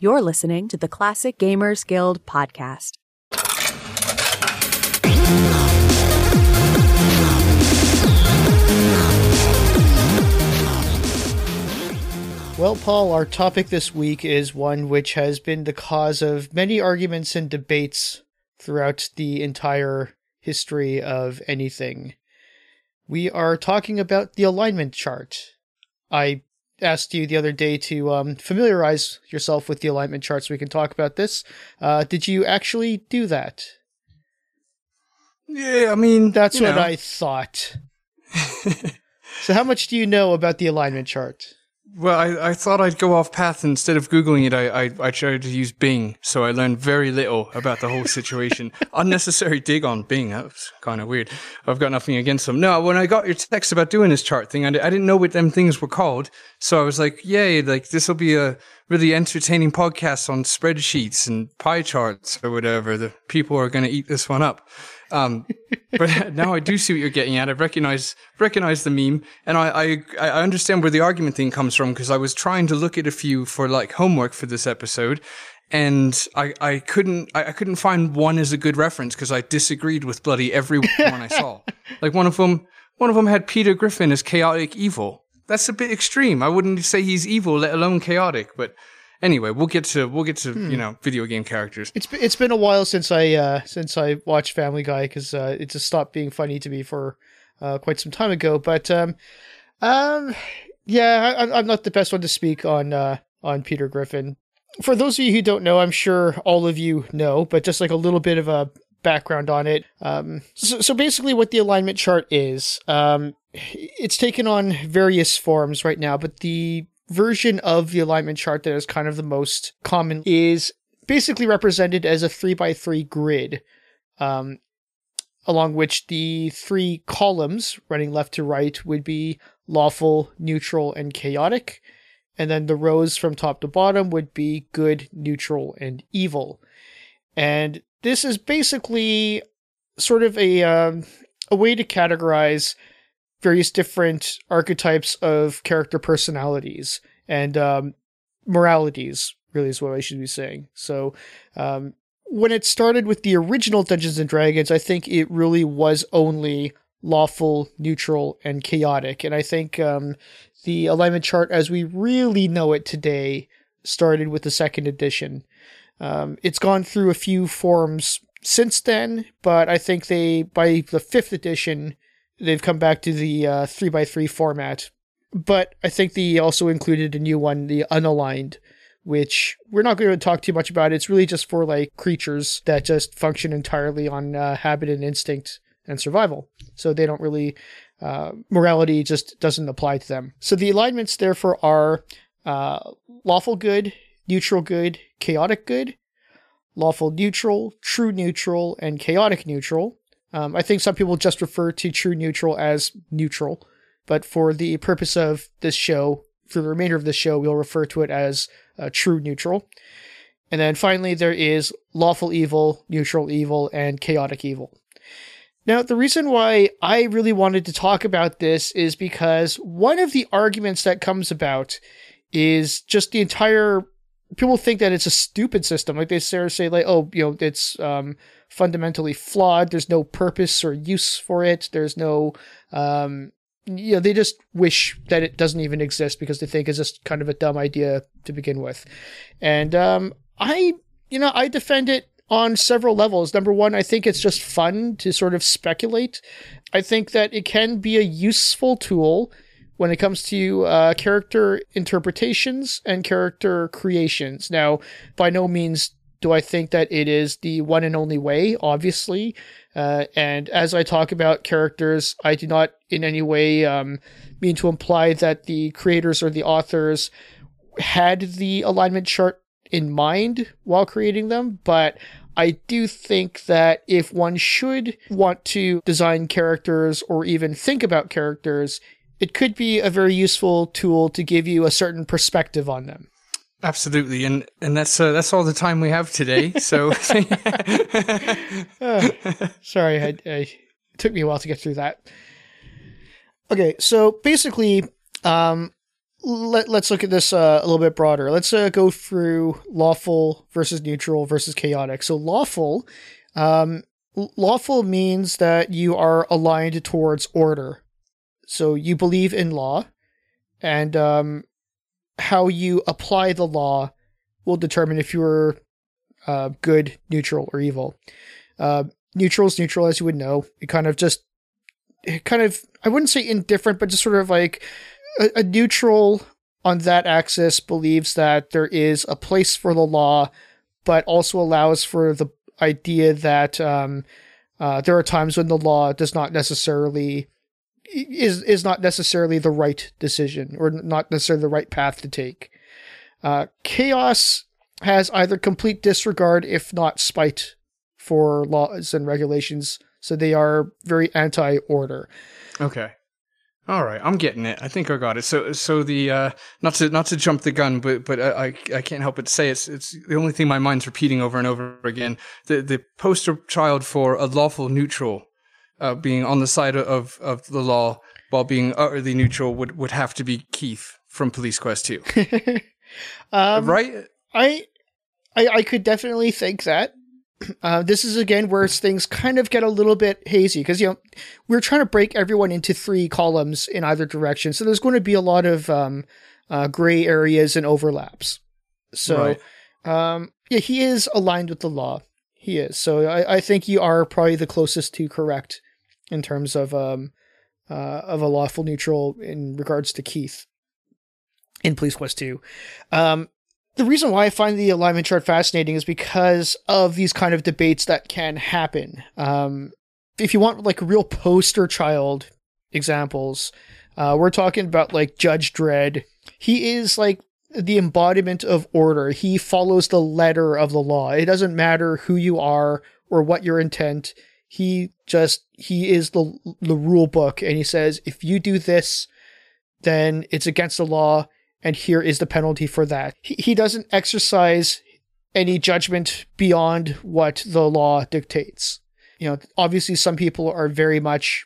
You're listening to the Classic Gamers Guild podcast. Well, Paul, our topic this week is one which has been the cause of many arguments and debates throughout the entire history of anything. We are talking about the alignment chart. I asked you the other day to um, familiarize yourself with the alignment chart so we can talk about this. Uh, did you actually do that? Yeah, I mean, That's what know. I thought. so, how much do you know about the alignment chart? Well, I, I thought I'd go off path instead of googling it. I, I I tried to use Bing, so I learned very little about the whole situation. Unnecessary dig on Bing. That was kind of weird. I've got nothing against them. No, when I got your text about doing this chart thing, I, I didn't know what them things were called, so I was like, "Yay! Like this will be a really entertaining podcast on spreadsheets and pie charts or whatever. The people are going to eat this one up." Um, but now I do see what you're getting at. I recognize recognize the meme, and I I, I understand where the argument thing comes from because I was trying to look at a few for like homework for this episode, and I I couldn't I, I couldn't find one as a good reference because I disagreed with bloody every one I saw. Like one of them one of them had Peter Griffin as chaotic evil. That's a bit extreme. I wouldn't say he's evil, let alone chaotic. But anyway, we'll get to we'll get to you know video game characters. It's it's been a while since I uh, since I watched Family Guy because uh, it just stopped being funny to me for uh, quite some time ago. But um, um, yeah, I, I'm- I'm not the best one to speak on uh, on Peter Griffin. For those of you who don't know, I'm sure all of you know, but just like a little bit of a background on it. Um, so, so basically, what the alignment chart is, um, it's taken on various forms right now, but the version of the alignment chart that is kind of the most common is basically represented as a three by three grid, um, along which the three columns running left to right would be lawful, neutral, and chaotic. And then the rows from top to bottom would be good, neutral, and evil. And this is basically sort of a um, a way to categorize various different archetypes of character personalities and um, moralities. Really, is what I should be saying. So, um, when it started with the original Dungeons and Dragons, I think it really was only lawful, neutral, and chaotic. And I think um, the alignment chart, as we really know it today, started with the second edition. Um, it's gone through a few forms since then, but I think they by the fifth edition they've come back to the uh, three by three format. But I think they also included a new one, the unaligned, which we're not going to talk too much about. It's really just for like creatures that just function entirely on uh, habit and instinct and survival. So they don't really uh, morality just doesn't apply to them. So the alignments therefore are uh, lawful good, neutral good, chaotic good, lawful neutral, true neutral, and chaotic neutral. Um, I think some people just refer to true neutral as neutral, but for the purpose of this show, for the remainder of this show, we'll refer to it as uh, true neutral. And then finally, there is lawful evil, neutral evil, and chaotic evil. Now, the reason why I really wanted to talk about this is because one of the arguments that comes about is just the entire. People think that it's a stupid system. Like they say, like, oh, you know, it's um, fundamentally flawed. There's no purpose or use for it. There's no, um, you know, they just wish that it doesn't even exist because they think it's just kind of a dumb idea to begin with. And um, I, you know, I defend it on several levels. Number one, I think it's just fun to sort of speculate. I think that it can be a useful tool when it comes to uh, character interpretations and character creations. Now, by no means do I think that it is the one and only way, obviously. Uh, and as I talk about characters, I do not in any way um, mean to imply that the creators or the authors had the alignment chart in mind while creating them, but I do think that if one should want to design characters or even think about characters, it could be a very useful tool to give you a certain perspective on them. Absolutely, and and that's uh, that's all the time we have today. So, Uh, sorry, I, I, it took me a while to get through that. Okay, so basically, um, let, us look at this uh, a little bit broader. Let's uh, go through lawful versus neutral versus chaotic. So lawful, um, lawful means that you are aligned towards order. So you believe in law, and um, how you apply the law will determine if you're uh, good, neutral, or evil. Uh, neutral is neutral, as you would know. It kind of just, kind of, I wouldn't say indifferent, but just sort of like a, a neutral on that axis believes that there is a place for the law, but also allows for the idea that um, uh, there are times when the law does not necessarily is is not necessarily the right decision or not necessarily the right path to take. Uh, chaos has either complete disregard, if not spite, for laws and regulations. So they are very anti-order. Okay. All right, I'm getting it. I think I got it. So, so the uh, not to not to jump the gun, but but I I can't help but say it's it's the only thing my mind's repeating over and over again. The the poster child for a lawful neutral, uh, being on the side of of the law while being utterly neutral would would have to be Keith from Police Quest Two, um, right? I, I I could definitely think that. Uh, this is again where things kind of get a little bit hazy because you know we're trying to break everyone into three columns in either direction, so there's going to be a lot of um, uh, gray areas and overlaps. So, right. um, yeah, he is aligned with the law. He is. So I, I think you are probably the closest to correct in terms of um, uh, of a lawful neutral in regards to Keith in Police Quest 2. Um, the reason why I find the alignment chart fascinating is because of these kind of debates that can happen. Um, if you want like real poster child examples, uh, we're talking about like Judge Dredd. He is like the embodiment of order. He follows the letter of the law. It doesn't matter who you are or what your intent. He just he is the the rule book, and he says if you do this, then it's against the law and here is the penalty for that. He, he doesn't exercise any judgment beyond what the law dictates. You know, obviously some people are very much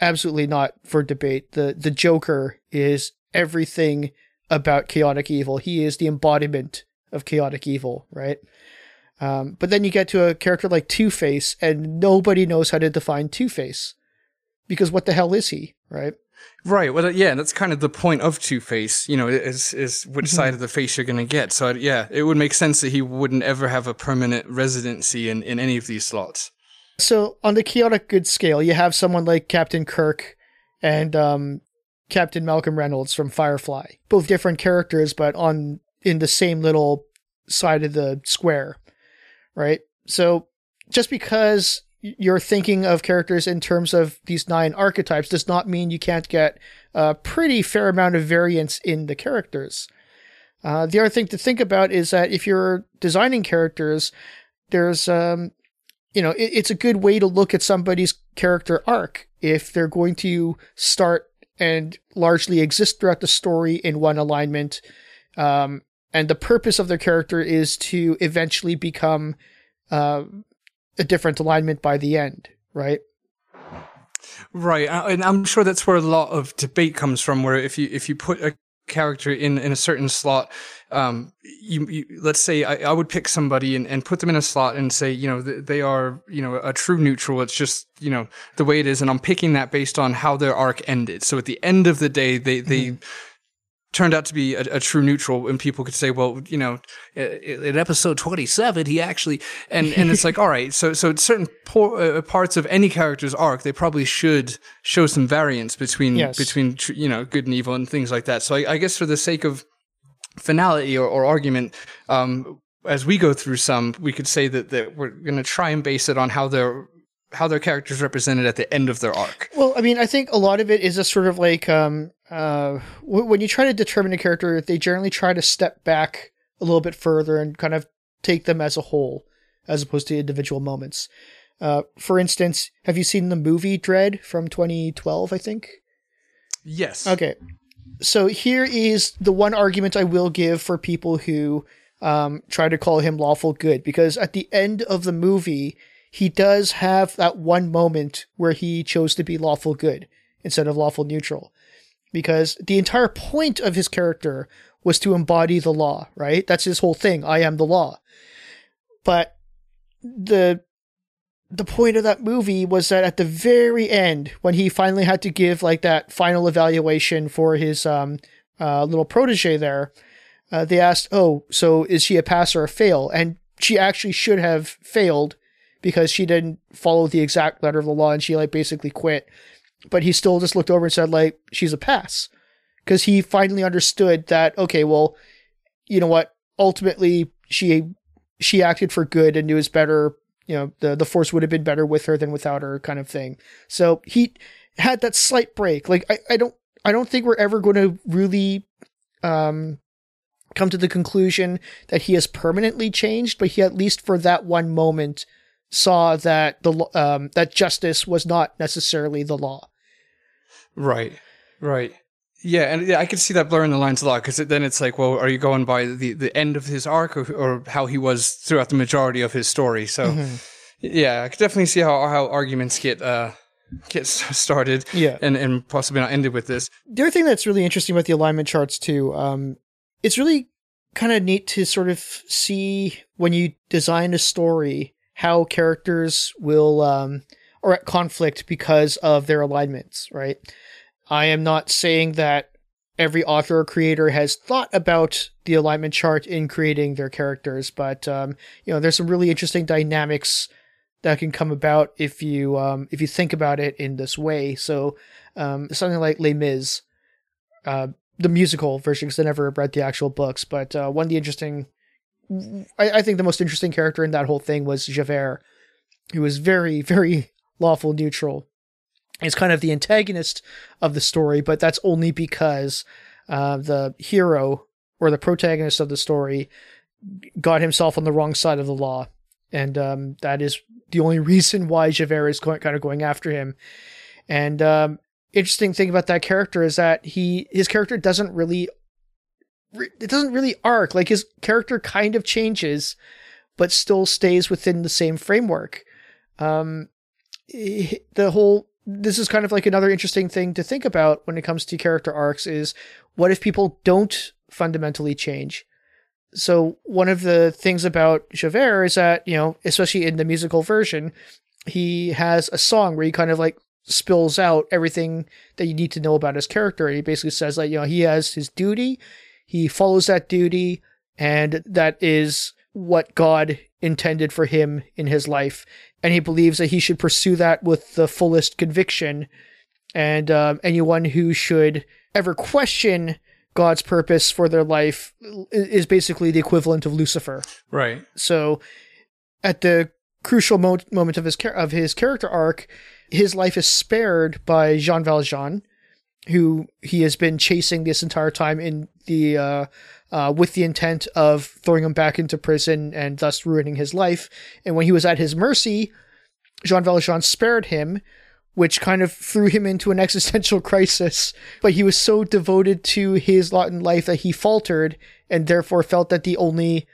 absolutely not for debate. The the Joker is everything about chaotic evil. He is the embodiment of chaotic evil, right? Um, but then you get to a character like Two Face, and nobody knows how to define Two Face because what the hell is he, right? Right. Well, yeah, that's kind of the point of Two Face. You know, is is which mm-hmm. side of the face you're going to get. So yeah, it would make sense that he wouldn't ever have a permanent residency in in any of these slots. So on the chaotic good scale, you have someone like Captain Kirk and um, Captain Malcolm Reynolds from Firefly, both different characters, but on in the same little side of the square, right? So just because you're thinking of characters in terms of these nine archetypes does not mean you can't get a pretty fair amount of variance in the characters. Uh, the other thing to think about is that if you're designing characters, there's, um, you know, it, it's a good way to look at somebody's character arc if they're going to start and largely exist throughout the story in one alignment. Um, and the purpose of their character is to eventually become uh, a different alignment by the end, right? Right, and I'm sure that's where a lot of debate comes from. Where if you if you put a character in in a certain slot, um, you, you let's say I, I, would pick somebody and, and put them in a slot and say you know they are you know a true neutral. It's just you know the way it is, and I'm picking that based on how their arc ended. So at the end of the day, they they mm-hmm turned out to be a, a, true neutral and people could say well you know in episode 27 he actually and and it's like all right so so certain por- uh, parts of any character's arc they probably should show some variance between yes. between you know good and evil and things like that so I, I guess for the sake of finality or, or argument um, as we go through some we could say that that we're going to try and base it on how their how their characters represented at the end of their arc well i mean i think a lot of it is a sort of like um uh, when you try to determine a character, they generally try to step back a little bit further and kind of take them as a whole, as opposed to individual moments. Uh, for instance, have you seen the movie Dredd from 2012? I think. Yes. Okay. So here is the one argument I will give for people who um, try to call him lawful good, because at the end of the movie, he does have that one moment where he chose to be lawful good instead of lawful neutral. because the entire point of his character was to embody the law, right? That's his whole thing. I am the law. But the the point of that movie was that at the very end, when he finally had to give like that final evaluation for his um, uh, little protege there, uh, they asked, "Oh, so is she a pass or a fail?" And she actually should have failed because she didn't follow the exact letter of the law, and she like basically quit. But he still just looked over and said, "Like she's a pass," because he finally understood that. Okay, well, you know what? Ultimately, she she acted for good and it was better you know the the force would have been better with her than without her kind of thing so he had that slight break like i, I don't i don't think we're ever going to really um come to the conclusion that he has permanently changed but he at least for that one moment saw that the um that justice was not necessarily the law right right yeah, and yeah, I can see that blurring the lines a lot because then it's like, well, are you going by the, the end of his arc or, or how he was throughout the majority of his story? So, mm-hmm. yeah, I could definitely see how, how arguments get uh, get started, yeah, and and possibly not ended with this. The other thing that's really interesting about the alignment charts too, um, it's really kind of neat to sort of see when you design a story how characters will um, are at conflict because of their alignments, right? I am not saying that every author or creator has thought about the alignment chart in creating their characters, but um, you know, there's some really interesting dynamics that can come about if you um, if you think about it in this way. So um, something like Les Mis, uh, the musical version, because I never read the actual books, but uh, one of the interesting, I, I think the most interesting character in that whole thing was Javert, who was very very lawful neutral He's kind of the antagonist of the story, but that's only because uh, the hero or the protagonist of the story got himself on the wrong side of the law, and um, that is the only reason why Javert is going, kind of going after him. And um, interesting thing about that character is that he his character doesn't really it doesn't really arc like his character kind of changes but still stays within the same framework um the whole this is kind of like another interesting thing to think about when it comes to character arcs is what if people don't fundamentally change? So one of the things about Javert is that, you know, especially in the musical version, he has a song where he kind of like spills out everything that you need to know about his character. And he basically says like, you know, he has his duty, he follows that duty, and that is what God intended for him in his life and he believes that he should pursue that with the fullest conviction. And um, anyone who should ever question God's purpose for their life is basically the equivalent of Lucifer. Right. So, at the crucial mo- moment of his of his character arc, his life is spared by Jean Valjean, who he has been chasing this entire time in the uh, uh, with the intent of throwing him back into prison and thus ruining his life. And when he was at his mercy, Jean Valjean spared him, which kind of threw him into an existential crisis. But he was so devoted to his lot in life that he faltered and therefore felt that the only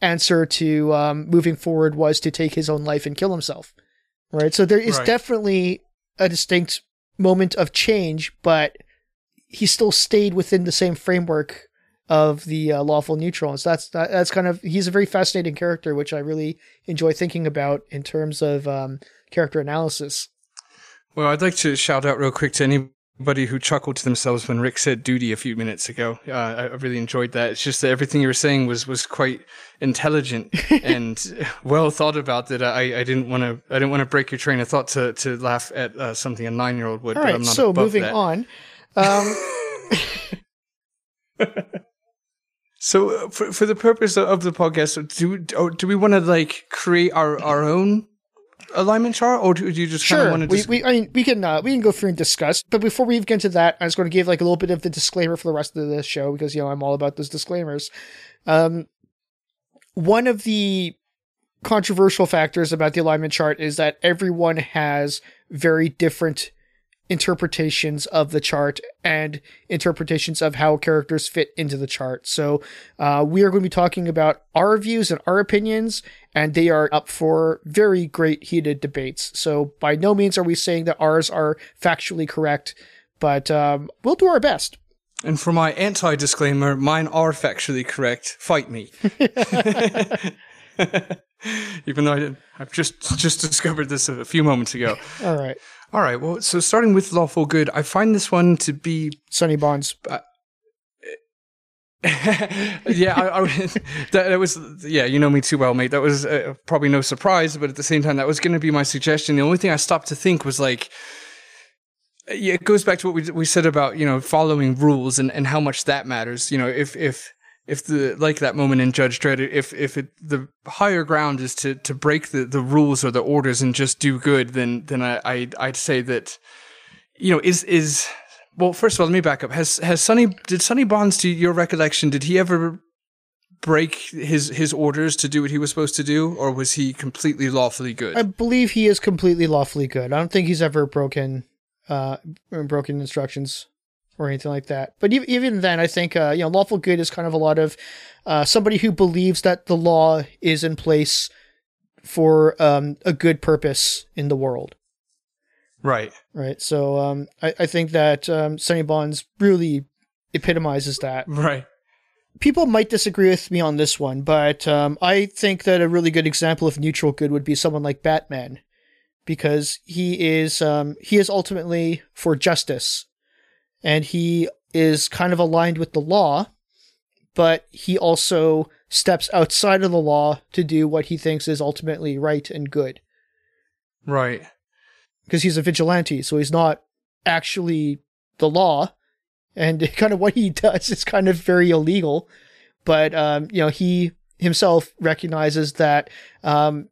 answer to um, moving forward was to take his own life and kill himself. Right. So there is right. definitely a distinct moment of change, but he still stayed within the same framework of the uh, lawful so that's that, that's kind of he's a very fascinating character, which I really enjoy thinking about in terms of um, character analysis. Well, I'd like to shout out real quick to anybody who chuckled to themselves when Ric said duty a few minutes ago. Uh, I really enjoyed that. It's just that everything you were saying was was quite intelligent and well thought about. That I, I didn't want to I didn't want to break your train of thought to to laugh at uh, something a nine year old would. All right, so moving that. on. Um, So uh, for for the purpose of the podcast, do do we want to like create our our own alignment chart, or do you just sure. kind of want to? Dis- we, we, I mean, we can uh, we can go through and discuss. But before we get into that, I was going to give like a little bit of the disclaimer for the rest of the show because you know I'm all about those disclaimers. Um, one of the controversial factors about the alignment chart is that everyone has very different interpretations of the chart and interpretations of how characters fit into the chart. So uh, we are going to be talking about our views and our opinions, and they are up for very great heated debates. So by no means are we saying that ours are factually correct, but um, we'll do our best. And for my anti disclaimer, mine are factually correct. Fight me. Even though I I've just just discovered this a few moments ago. All right, All right. Well, so starting with lawful good, I find this one to be Sonny Bonds. Yeah, I, I, that, that was yeah. You know me too well, mate. That was uh, probably no surprise, but at the same time, that was going to be my suggestion. The only thing I stopped to think was like, yeah, it goes back to what we we said about you know following rules and, and how much that matters. You know, if if if the like that moment in Judge Dredd, if if it the higher ground is to to break the the rules or the orders and just do good, then then I I'd, I'd say that you know is is well, first of all, let me back up. Has has Sonny did Sonny Bonds, to your recollection, did he ever break his his orders to do what he was supposed to do, or was he completely lawfully good? I believe he is completely lawfully good. I don't think he's ever broken uh broken instructions or anything like that. But even then, I think uh, you know lawful good is kind of a lot of uh, somebody who believes that the law is in place for um, a good purpose in the world. Right. Right. So um, I, I think that um, Sonny Bonds really epitomizes that. Right. People might disagree with me on this one, but um, I think that a really good example of neutral good would be someone like Batman, because he is um, he is ultimately for justice, and he is kind of aligned with the law, but he also steps outside of the law to do what he thinks is ultimately right and good Right. Because he's a vigilante, so he's not actually the law, and kind of what he does is kind of very illegal. But um, you know, he himself recognizes that um,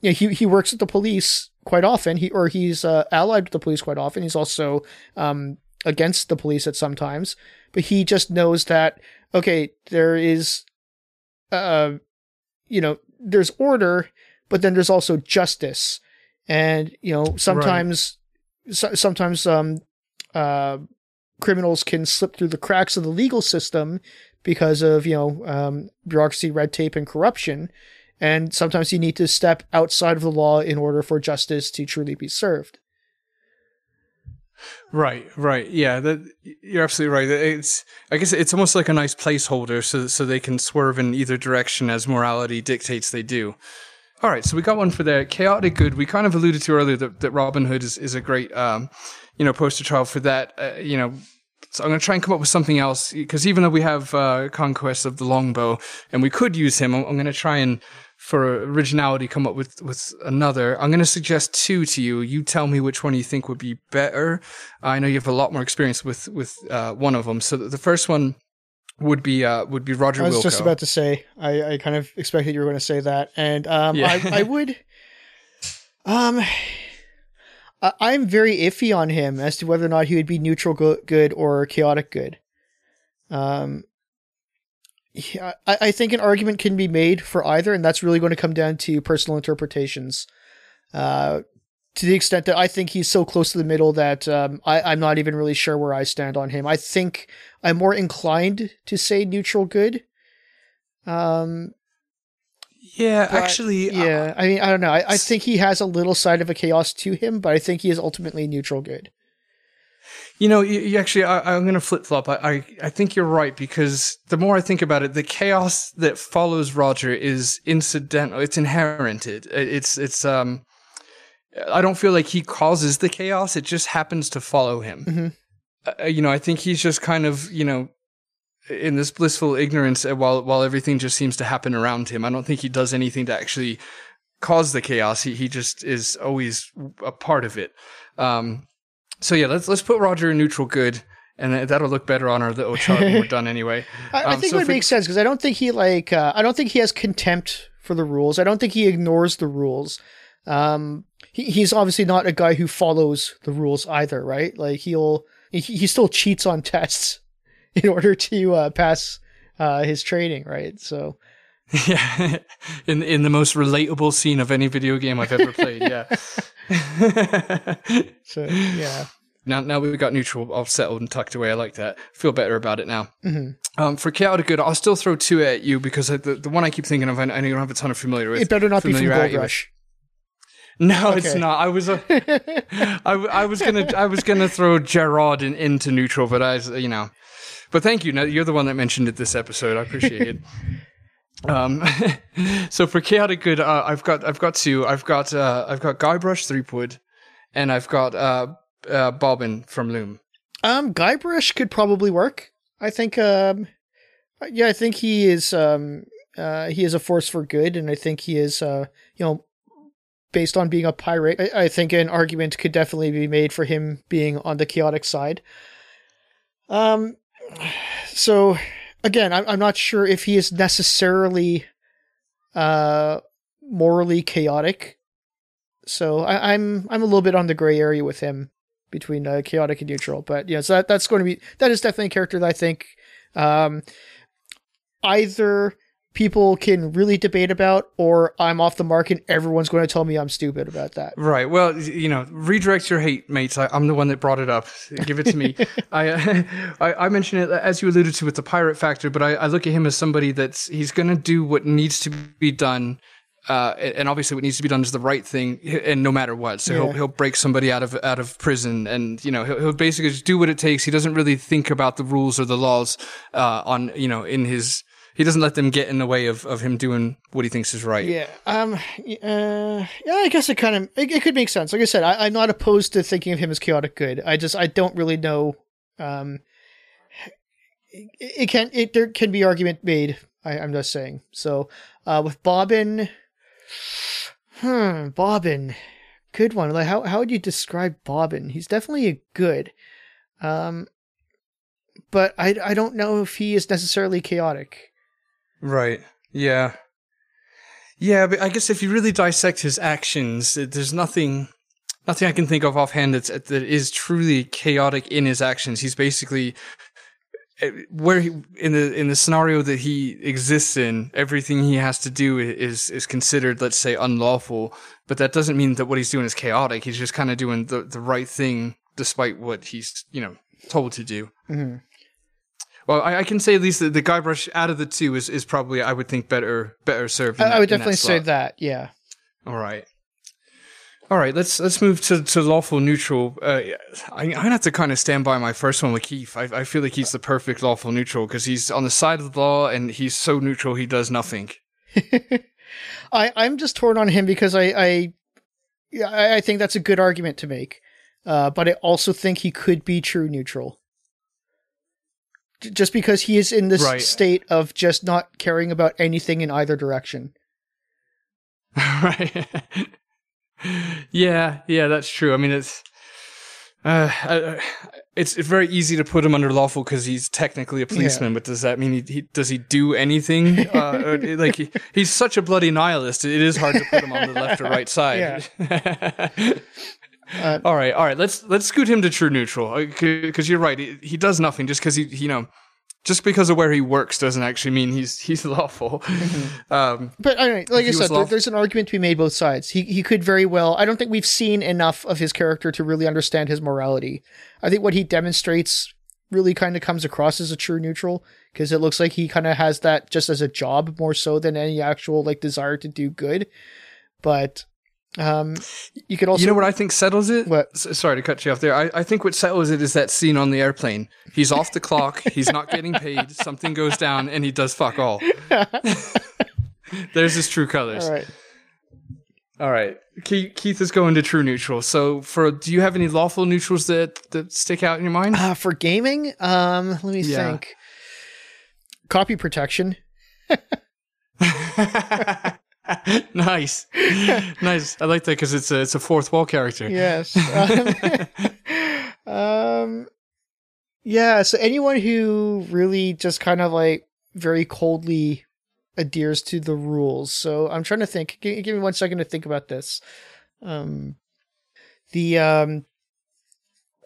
you know, he he works with the police quite often. He or he's uh, allied with the police quite often. He's also um, against the police at sometimes, but he just knows that okay, there is, uh, you know, there's order, but then there's also justice, and you know sometimes so, sometimes um uh criminals can slip through the cracks of the legal system because of you know um, bureaucracy, red tape, and corruption. And sometimes you need to step outside of the law in order for justice to truly be served. Right, right, yeah, that, you're absolutely right. It's, I guess it's almost like a nice placeholder, so so they can swerve in either direction as morality dictates they do. All right, so we got one for the chaotic good. We kind of alluded to earlier that, that Robin Hood is, is a great, um, you know, poster child for that. Uh, you know, so I'm going to try and come up with something else because even though we have uh, conquest of the longbow and we could use him, I'm, I'm going to try and for originality come up with with another. I'm going to suggest two to you. You tell me which one you think would be better. I know you have a lot more experience with with uh, one of them. So the first one would be uh, would be Roger I was Wilco. just about to say, I, I kind of expected you were going to say that, and um, Yeah. I, I would, um, I, I'm very iffy on him as to whether or not he would be neutral go- good or chaotic good. Um, yeah, I, I think an argument can be made for either, and that's really going to come down to personal interpretations. Uh, to the extent that I think he's so close to the middle that um, I, I'm not even really sure where I stand on him. I think I'm more inclined to say neutral good. Um, yeah, but, actually, uh, yeah. I mean, I don't know. I, I think he has a little side of a chaos to him, but I think he is ultimately neutral good. You know, you, you actually, I, I'm going to flip flop. I, I, I think you're right because the more I think about it, the chaos that follows Roger is incidental. It's inherent. It, it's, it's, um, I don't feel like he causes the chaos. It just happens to follow him. Mhm. Uh, you know, I think he's just kind of, you know, in this blissful ignorance uh, while, while everything just seems to happen around him. I don't think he does anything to actually cause the chaos. He, he just is always a part of it. Um, so yeah, let's let's put Roger in neutral good, and that'll look better on our little chart when we're done anyway. I, I Um, think so it would make sense because I don't think he like uh, I don't think he has contempt for the rules. I don't think he ignores the rules. Um, he, he's obviously not a guy who follows the rules either, right? Like he'll he, he still cheats on tests in order to uh, pass uh, his training, right? So Yeah, in in the most relatable scene of any video game I've ever played. Yeah. so yeah. now now we've got neutral all settled and tucked away. I like that. Feel better about it now. hmm Um, for chaotic good, I'll still throw two at you because the the one I keep thinking of, I, I know you don't have a ton of familiar with. It better not be from Gold. Rush. No, it's not. I was, uh, I, I was gonna, I was gonna throw Jerrod in, into neutral, but I, you know, but thank you. Now you're the one that mentioned it this episode. I appreciate it. Um, so for chaotic good, uh, I've got, I've got two. I've got, uh, I've got Guybrush Threepwood, and I've got uh, uh, Bobbin from Loom. Um, Guybrush could probably work. I think. Um, yeah, I think he is. Um, uh, he is a force for good, and I think he is. Uh, you know, based on being a pirate, I, I think an argument could definitely be made for him being on the chaotic side. Um, so again, I'm I'm not sure if he is necessarily, uh, morally chaotic. So I, I'm I'm a little bit on the gray area with him between uh, chaotic and neutral. But yeah, so that, that's going to be that is definitely a character that I think um, either people can really debate about, or I'm off the mark and everyone's going to tell me I'm stupid about that. Right. Well, you know, redirect your hate, mates. I, I'm the one that brought it up. Give it to me. I, uh, I I mentioned it as you alluded to with the pirate factor, but I, I look at him as somebody that's he's going to do what needs to be done. Uh, and obviously, what needs to be done is the right thing, and no matter what. So he'll he'll break somebody out of out of prison, and you know he'll, he'll basically just do what it takes. He doesn't really think about the rules or the laws uh, on you know in his. He doesn't let them get in the way of, of him doing what he thinks is right. Yeah. Um. Uh. Yeah. I guess it kind of it, it could make sense. Like I said, I, I'm not opposed to thinking of him as chaotic good. I just I don't really know. Um. It, it can it there can be argument made. I, I'm just saying. So, uh, with Bobbin, hmm, Bobbin, good one. Like how how would you describe Bobbin? He's definitely a good. Um. But I I don't know if he is necessarily chaotic. Right. Yeah. Yeah, but I guess if you really dissect his actions, there's nothing, nothing I can think of offhand that's, that is truly chaotic in his actions. He's basically eh, where he, in the in the scenario that he exists in, everything he has to do is is considered, let's say, unlawful. But that doesn't mean that what he's doing is chaotic. He's just kind of doing the the right thing despite what he's you know told to do. Mhm. Well, I, I can say at least that the Guybrush out of the two is, is probably I would think better better served. I, I that- would in definitely say slot. that. Yeah. All right, all right. Let's let's move to, to lawful neutral. Uh, I, gonna have to kind of stand by my first one with Keith. I, I feel like he's the perfect lawful neutral because he's on the side of the law and he's so neutral he does nothing. I, I'm just torn on him because I, I, yeah, I I think that's a good argument to make. Uh, but I also think he could be true neutral. Just because he is in this Right. state of just not caring about anything in either direction. right. yeah, yeah, that's true. I mean, it's uh, uh, it's it's very easy to put him under lawful because he's technically a policeman. But does that mean he, he does he do anything? Uh, like he, he's such a bloody nihilist. It is hard to put him on the left or right side. Uh, all right, all right. Let's let's scoot him to true neutral because you're right. He, he does nothing just because he you know. Just because of where he works doesn't actually mean he's he's lawful. Um, But I don't know, like I If he was said, lawful- there's an argument to be made both sides. He he could very well. I don't think we've seen enough of his character to really understand his morality. I think what he demonstrates really kind of comes across as a true neutral because it looks like he kind of has that just as a job more so than any actual like desire to do good. But um, you could also you know what I think settles it? What? S- sorry to cut you off there. I, I think what settles it is that scene on the airplane. He's off the clock. He's not getting paid. Something goes down, and he does fuck all. There's his true colors. all right. All right. Keith, is going to true neutral. So, for do you have any lawful neutrals that that stick out in your mind? Uh, for gaming, um, let me Yeah. think. Copy protection. nice, nice. I like that because it's a it's a fourth wall character. Yes. Um, um, yeah. So anyone who really just kind of like very coldly adheres to the rules. So I'm trying to think. Give, give me one second to think about this. Um, the um,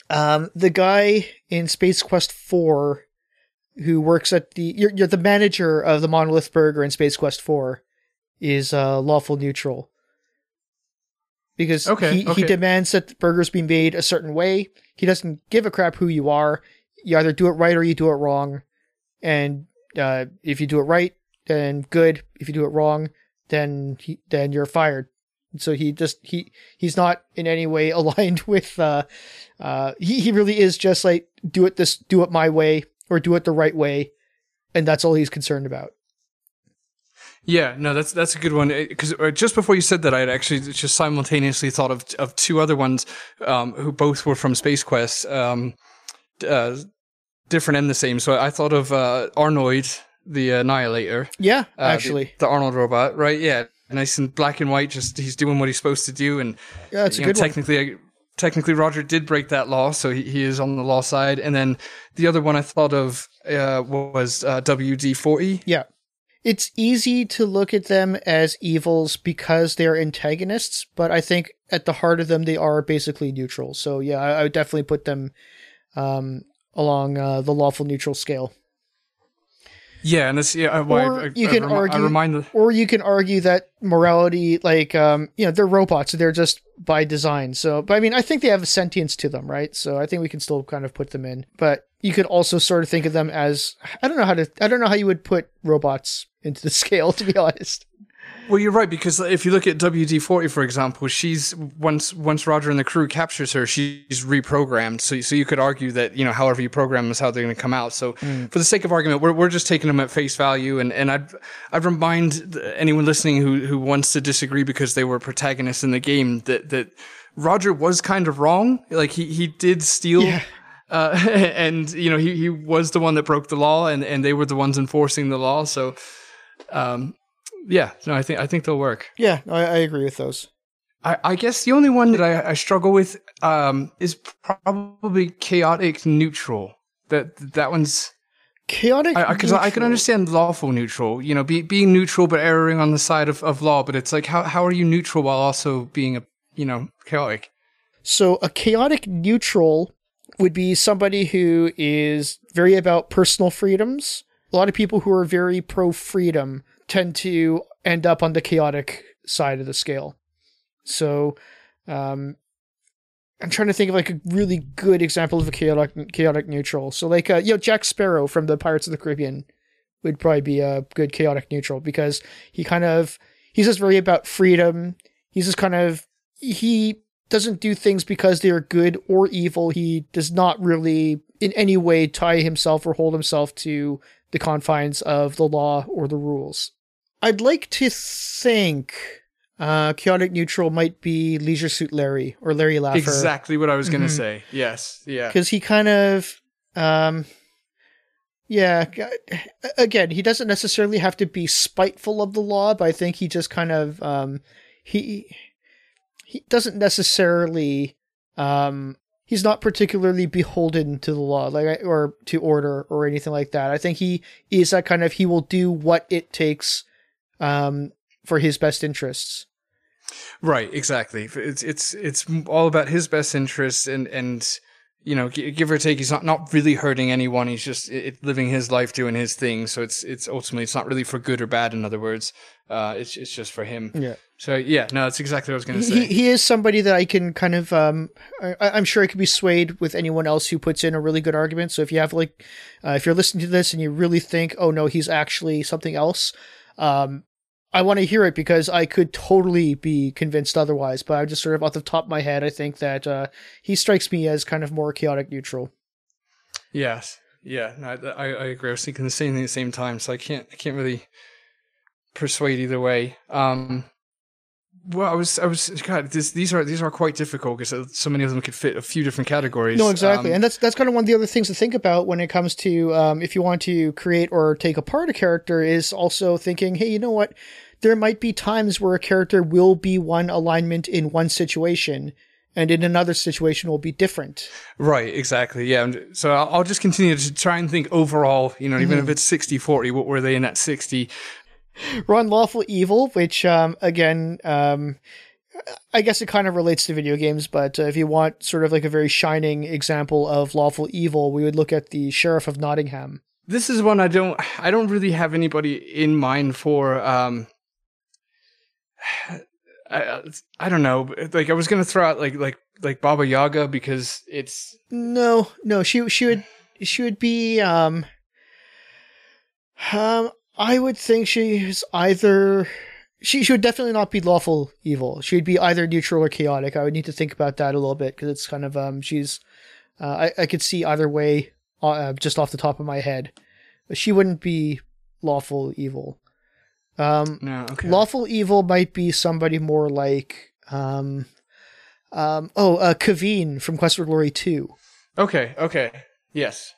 um, the guy in Space Quest Four who works at the you're, you're the manager of the Monolith Burger in Space Quest Four is uh, lawful neutral because Okay, he, he demands that burgers be made a certain way. He doesn't give a crap who you are. You either do it right or you do it wrong. And uh, if you do it right, then good. If you do it wrong, then he, then you're fired. So he just he he's not in any way aligned with uh uh he, he really is just like do it this do it my way or do it the right way and that's all he's concerned about. Yeah, no, that's that's a good one. Because just before you said that, I had actually just simultaneously thought of of two other ones um, who both were from Space Quest, um, uh, different and the same. So I thought of uh, Arnoid, the Annihilator. Yeah, uh, actually, the, the, Arnoid robot, right? Yeah, nice and black and white. Just he's doing what he's supposed to do, and yeah, it's a good know, technically. One. Technically, Roger did break that law, so he, he is on the law side. And then the other one I thought of uh, was uh, WD forty. Yeah, it's easy to look at them as evils because they're antagonists, but I think at the heart of them they are basically neutral. So yeah, I, I would definitely put them um, along uh, the lawful neutral scale. Yeah, and this yeah, or I, you can I, argue, the- or you can argue that morality, like um, you know, they're robots, they're just by design. So, but I mean, I think they have a sentience to them, right? So I think we can still kind of put them in. But you could also sort of think of them as I don't know how to I don't know how you would put robots into the scale, to be honest. Well, you're right because if you look at WD forty, for example, she's once once Roger and the crew captures her, she's reprogrammed. So so you could argue that you know however you program them is how they're going to come out. So mm. for the sake of argument, we're we're just taking them at face value, and and I'd I'd remind anyone listening who who wants to disagree because they were protagonists in the game that that Roger was kind of wrong. Like he he did steal. Yeah. Uh, and you know he, he was the one that broke the law, and, and they were the ones enforcing the law. So, um, yeah, no, I think I think they'll work. Yeah, I, I agree with those. I, I, guess the only one that I, I struggle with um, is probably chaotic neutral. That that one's chaotic because I, I, can understand lawful neutral. You know, be, being neutral but erring on the side of, of law. But it's like how how are you neutral while also being a you know chaotic? So a chaotic neutral would be somebody who is very about personal freedoms. A lot of people who are very pro freedom tend to end up on the chaotic side of the scale. So, um, I'm trying to think of like a really good example of a chaotic chaotic neutral. So like uh, you know Jack Sparrow from the Pirates of the Caribbean would probably be a good chaotic neutral because he kind of he's just very about freedom. He's just kind of he doesn't do things because they are good or evil. He does not really in any way tie himself or hold himself to the confines of the law or the rules. I'd like to think uh, chaotic neutral might be Leisure Suit Larry or Larry Laffer. Exactly what I was going to mm-hmm. say. Yes, yeah. Because he kind of, um, yeah. Again, he doesn't necessarily have to be spiteful of the law, but I think he just kind of, um, he he doesn't necessarily, um, he's not particularly beholden to the law, like or to order or anything like that. I think he is that kind of he will do what it takes um, for his best interests. Right, exactly. It's it's it's all about his best interests, and and you know, give or take, he's not not really hurting anyone. He's just it, living his life, doing his thing. So it's it's ultimately it's not really for good or bad. In other words, uh, it's it's just for him. Yeah. So yeah, no, that's exactly what I was going to say. He, he is somebody that I can kind of, um, I, am sure I could be swayed with anyone else who puts in a really good argument. So if you have like, uh, if you're listening to this and you really think, oh no, he's actually something else, um, I want to hear it because I could totally be convinced otherwise, but I just sort of off the top of my head, I think that uh, he strikes me as kind of more chaotic neutral. Yes, yeah, no, I, I agree. I was thinking the same thing at the same time, so I can't I can't really persuade either way. Um, well, I was, I was, God, this, these are these are quite difficult because so many of them could fit a few different categories. No, exactly, um, and that's that's kind of one of the other things to think about when it comes to um, if you want to create or take apart a character is also thinking, hey, you know what? There might be times where a character will be one alignment in one situation, and in another situation will be different. Right, exactly. Yeah. So I'll, I'll just continue to try and think overall, you know, even mm-hmm. if it's 60 40, what were they in that 60? Run Lawful Evil, which um, again, um, I guess it kind of relates to video games, but uh, if you want sort of like a very shining example of lawful evil, we would look at the Sheriff of Nottingham. This is one I don't I don't really have anybody in mind for. Um, I, I don't know. Like I was gonna throw out like like like Baba Yaga because it's no no she she would she would be um um I would think she's either she she would definitely not be lawful evil. She would be either neutral or chaotic. I would need to think about that a little bit because it's kind of um she's uh, I I could see either way uh, just off the top of my head, but she wouldn't be lawful evil. Um, No, okay. lawful evil might be somebody more like um um oh uh Kaveen from Quest for Glory two. Okay, okay. Yes.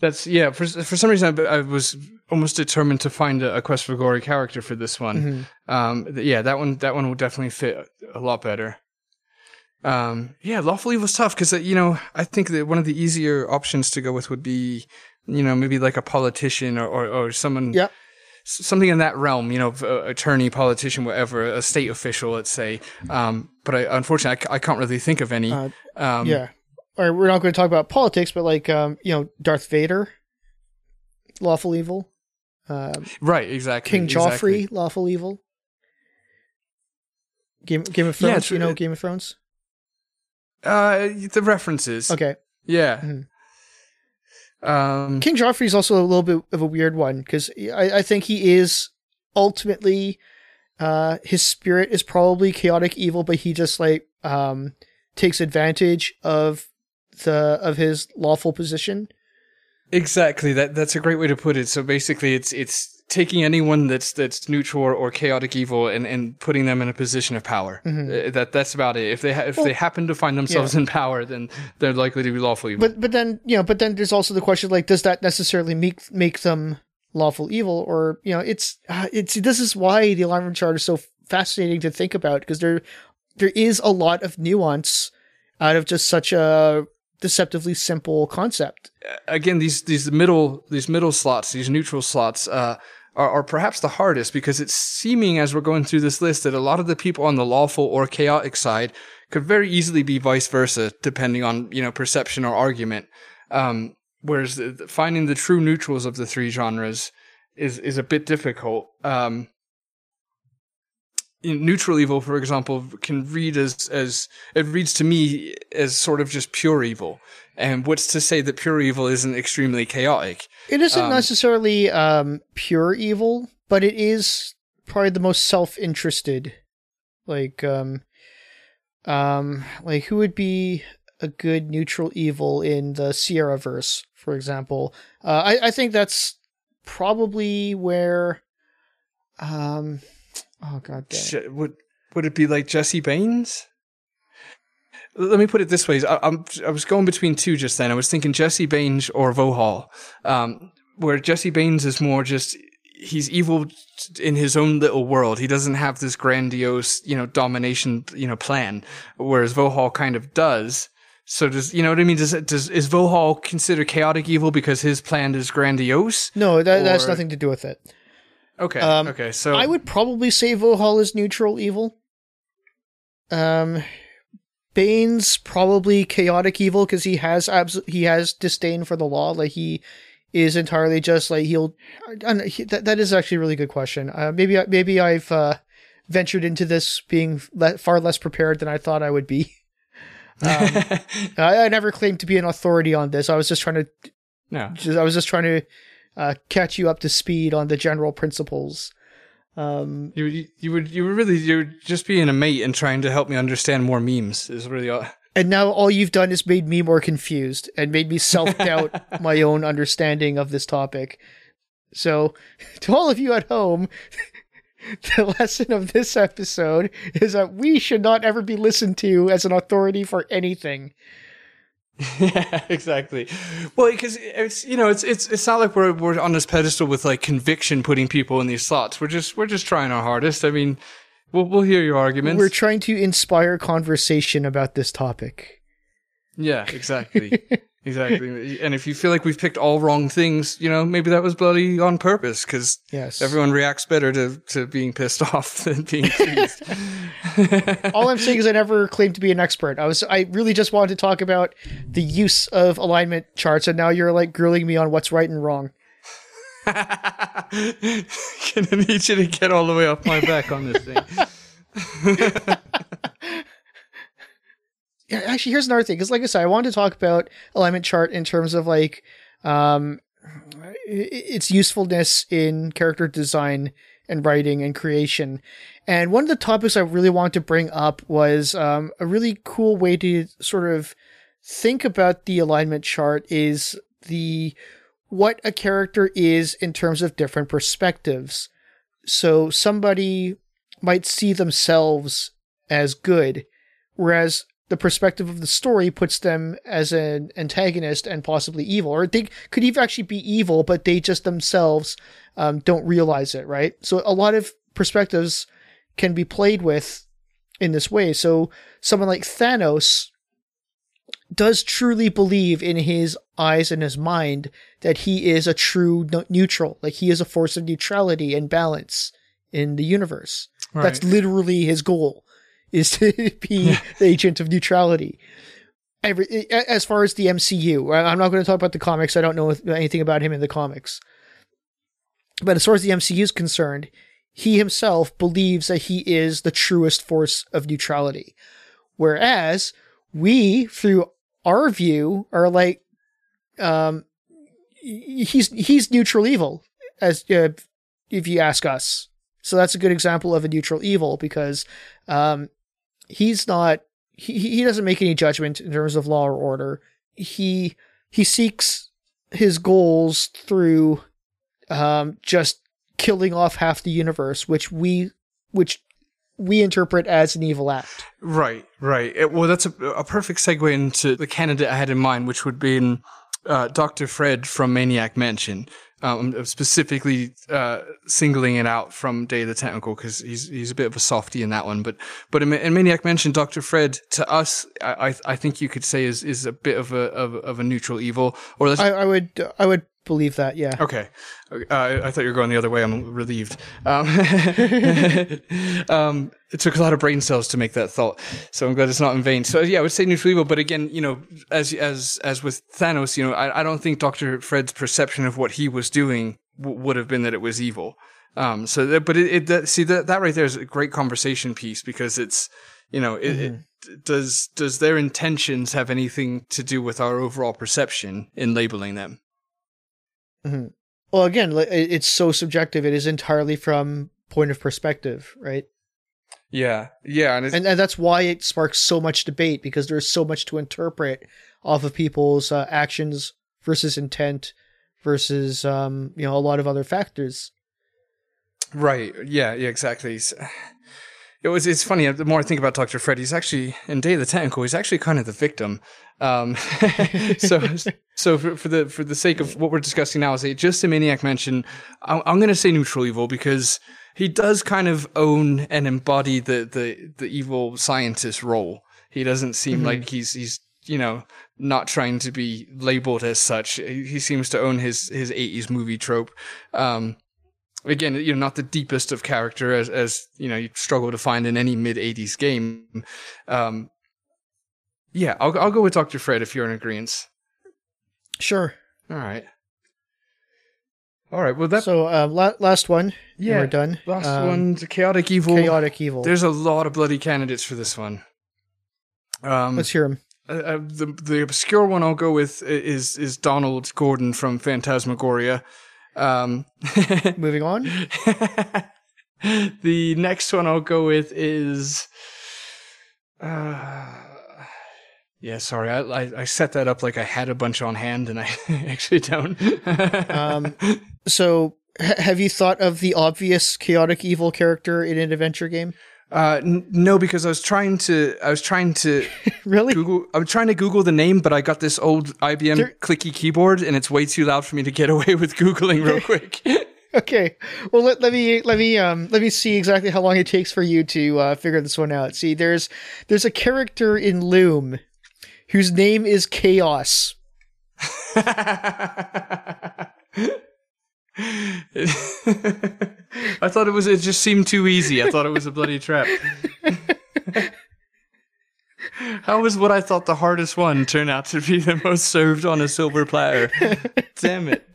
That's yeah. For for some reason, I, I was almost determined to find a, a Quest for Glory character for this one. Mhm. Um, th- yeah, that one that one will definitely fit a lot better. Um, yeah, lawful evil is tough because you know I think that one of the easier options to go with would be you know maybe like a politician or or, or someone Yep. something in that realm, you know, uh, attorney, politician, whatever, a state official, let's say. Um, but I, unfortunately, I, c- I can't really think of any. Uh, um, yeah. Or we're not going to talk about politics, but like um you know Darth Vader, lawful evil. Um, Right, exactly. King exactly. Joffrey, lawful evil. Game Game of Thrones, it's- you know it- Game of Thrones. Uh, the references. Okay, Yeah. Mhm. Um, King Joffrey is also a little bit of a weird one because I, I think he is ultimately, uh, his spirit is probably chaotic evil, but he just like um takes advantage of the of his lawful position. exactly. That that's a great way to put it. So basically, it's it's taking anyone that's that's neutral or, chaotic evil and, and putting them in a position of power. Mhm. Uh, That that's about it. If they ha- if Well, they happen to find themselves in power, then they're likely to be lawful evil. But but then you know, but then there's also the question like, does that necessarily make make them lawful evil, or you know, it's uh, it's this is why the alignment chart is so fascinating to think about because there there is a lot of nuance out of just such a deceptively simple concept. again, these these middle these middle slots, these neutral slots, uh, are, are perhaps the hardest because it's seeming as we're going through this list that a lot of the people on the lawful or chaotic side could very easily be vice versa, depending on you know perception or argument. Um, whereas the, the- finding the true neutrals of the three genres is is a bit difficult. Um, neutral evil, for example, can read as as it reads to me as sort of just pure evil. And what's to say that pure evil isn't extremely chaotic? It isn't Um, necessarily um, pure evil, but it is probably the most self-interested. Like, um, um, like who would be a good neutral evil in the Sierra verse, for example? Uh, I I think that's probably where, um, oh god damn. Would would it be like Jessie Bains? Let me put it this way: I, I'm I was going between two just then. I was thinking Jessie Bains or Vohaul, um, where Jessie Bains is more just he's evil in his own little world. He doesn't have this grandiose, you know, domination, you know, plan. Whereas Vohaul kind of does. So does you know what I mean? Does does is Vohaul considered chaotic evil because his plan is grandiose? No, that, that has nothing to do with it. Okay, Um, okay. So I would probably say Vohaul is neutral evil. Um, Bane's probably chaotic evil because he has abs- he has disdain for the law. Like he is entirely just like he'll. Know, he- that that is actually a really good question. Uh, maybe I- maybe I've uh, ventured into this being le- far less prepared than I thought I would be. Um, I, I never claimed to be an authority on this. I was just trying to no. just, I was just trying to uh, catch you up to speed on the general principles. Um, You, you you would you were really you're just being a mate and trying to help me understand more memes is really all. and now all you've done is made me more confused and made me self doubt my own understanding of this topic. So, to all of you at home, the lesson of this episode is that we should not ever be listened to as an authority for anything. Yeah, exactly. Well, because it's you know it's it's it's not like we're we're on this pedestal with like conviction putting people in these slots. We're just we're just trying our hardest. I mean, we'll we'll hear your arguments. We're trying to inspire conversation about this topic. yeah, exactly, exactly. And if you feel like we've picked all wrong things, you know, maybe that was bloody on purpose because Yes. everyone reacts better to to being pissed off than being pleased. All I'm saying is I never claimed to be an expert. I was I really just wanted to talk about the use of alignment charts, and now you're like grilling me on what's right and wrong. Gonna need you to get all the way off my back on this thing. Actually, here's another thing. Because, like I said, I wanted to talk about alignment chart in terms of like um, its usefulness in character design and writing and creation. And one of the topics I really wanted to bring up was um, a really cool way to sort of think about the alignment chart is the what a character is in terms of different perspectives. So somebody might see themselves as good, whereas the perspective of the story puts them as an antagonist and possibly evil, or they could even actually be evil, but they just themselves um, don't realize it, right? So a lot of perspectives can be played with in this way. So someone like Thanos does truly believe in his eyes and his mind that he is a true neutral, like he is a force of neutrality and balance in the universe. Right. That's literally his goal is to be the agent of neutrality. Every, as far as the MCU, I'm not going to talk about the comics. I don't know anything about him in the comics. But as far as the MCU is concerned, he himself believes that he is the truest force of neutrality. Whereas we, through our view, are like, um, he's he's neutral evil, as uh, if you ask us. So that's a good example of a neutral evil because um, he's not he he doesn't make any judgment in terms of law or order. He he seeks his goals through um, just killing off half the universe, which we which we interpret as an evil act. Right, right. It, well, that's a, a, perfect segue into the candidate I had in mind, which would be in, uh, Dr. Fred from Maniac Mansion. Um, specifically uh, singling it out from Day of the Tentacle because he's he's a bit of a softy in that one. But but in, Maniac Mansion, Doctor Fred to us, I I think you could say is is a bit of a of, of a neutral evil. Or I, I would I would believe that. Yeah. Okay. Uh, I thought you were going the other way. I'm relieved. Um, um, it took a lot of brain cells to make that thought, so I'm glad it's not in vain. So yeah, I would say neutral evil, but again, you know, as as as with Thanos, you know, I, I don't think Doctor Fred's perception of what he was doing w- would have been that it was evil. Um, so, that, but it, it that, see that that right there is a great conversation piece because it's you know it, mm-hmm. it does does their intentions have anything to do with our overall perception in labeling them Mm-hmm. Well, again, it's so subjective. It is entirely from point of perspective, right? Yeah, yeah, and, and, and that's why it sparks so much debate because there's so much to interpret off of people's uh, actions versus intent versus um, you know a lot of other factors. Right. Yeah. Yeah. Exactly. It was. It's funny. The more I think about Doctor Fred, he's actually in Day of the Tentacle. He's actually kind of the victim um, so, so for, for, the for the sake of what we're discussing now, say just a Maniac Mansion I'm, I'm going to say neutral evil because he does kind of own and embody the the the evil scientist role. He doesn't seem mm-hmm. like he's he's you know not trying to be labeled as such. He seems to own his his 80s movie trope. Um, again, you know, not the deepest of character as, as, you know, you struggle to find in any mid 80s game. Um, yeah, I'll I'll go with Doctor Fred if you're in agreement. Sure. All right. All right. Well, that. So uh, la- last one. Yeah, we're done. Last um, one. Chaotic evil. Chaotic evil. There's a lot of bloody candidates for this one. Um, Let's hear them. Uh, uh, the the obscure one I'll go with is is Donald Gordon from Phantasmagoria. Um, Moving on. the next one I'll go with is. Uh, yeah, sorry. I, I, I set that up like I had a bunch on hand, and I actually don't. um, so, h- have you thought of the obvious chaotic evil character in an adventure game? Uh, n- no, because I was trying to. I was trying to really Google. I was trying to Google the name, but I got this old IBM there- clicky keyboard, and it's way too loud for me to get away with googling real quick. okay well let, let me let me um let me see exactly how long it takes for you to uh, figure this one out see there's there's a character in loom whose name is Chaos. I thought it was. It just seemed too easy. I thought it was a bloody trap. How was what I thought the hardest one turn out to be the most served on a silver platter? Damn it!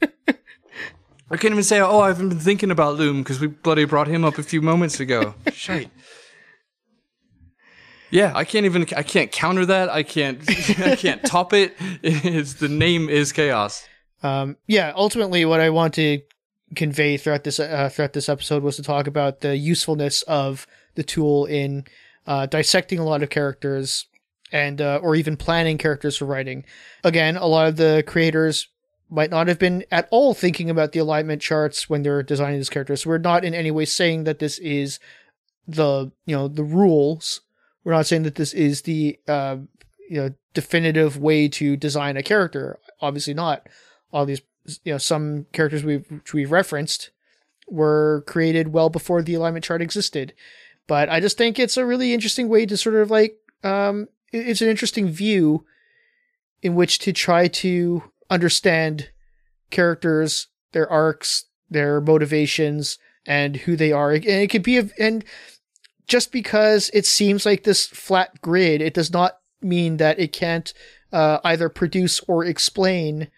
I can't even say, "Oh, I've been thinking about Loom" because we bloody brought him up a few moments ago. Shite. Yeah, I can't even I can't counter that. I can't I can't top it. It's the name is chaos. Um, yeah, ultimately, what I want to convey throughout this uh, throughout this episode was to talk about the usefulness of the tool in uh, dissecting a lot of characters and uh, or even planning characters for writing. Again, a lot of the creators might not have been at all thinking about the alignment charts when they're designing these characters. So we're not in any way saying that this is the you know the rules. We're not saying that this is the uh, you know definitive way to design a character. Obviously not. All these you know some characters we've which we've referenced were created well before the alignment chart existed. But I just think it's a really interesting way to sort of like um, it's an interesting view in which to try to understand characters, their arcs, their motivations, and who they are. And it could be a, and just because it seems like this flat grid, it does not mean that it can't uh, either produce or explain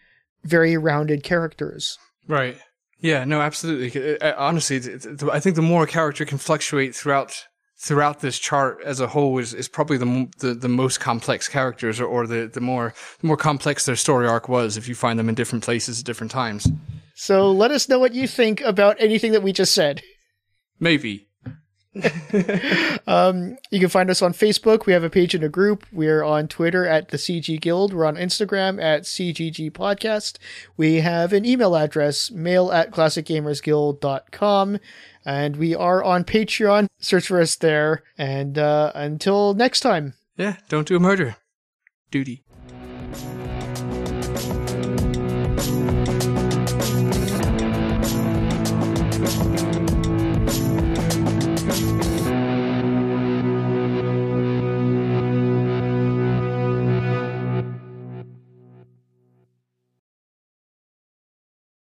very rounded characters. Right. Yeah. No. Absolutely. Uh, honestly, I think the more a character can fluctuate throughout throughout this chart as a whole is, is probably the, the, the most complex characters or, or the, the more the more complex their story arc was if you find them in different places at different times. So let us know what you think about anything that we just said. Maybe. um, you can find us on Facebook. We have a page in a group. We're on Twitter at the CG Guild. We're on Instagram at CGG Podcast. We have an email address, mail at classicgamersguild.com. And we are on Patreon. Search for us there. And uh, until next time. Yeah, don't do a murder. Duty.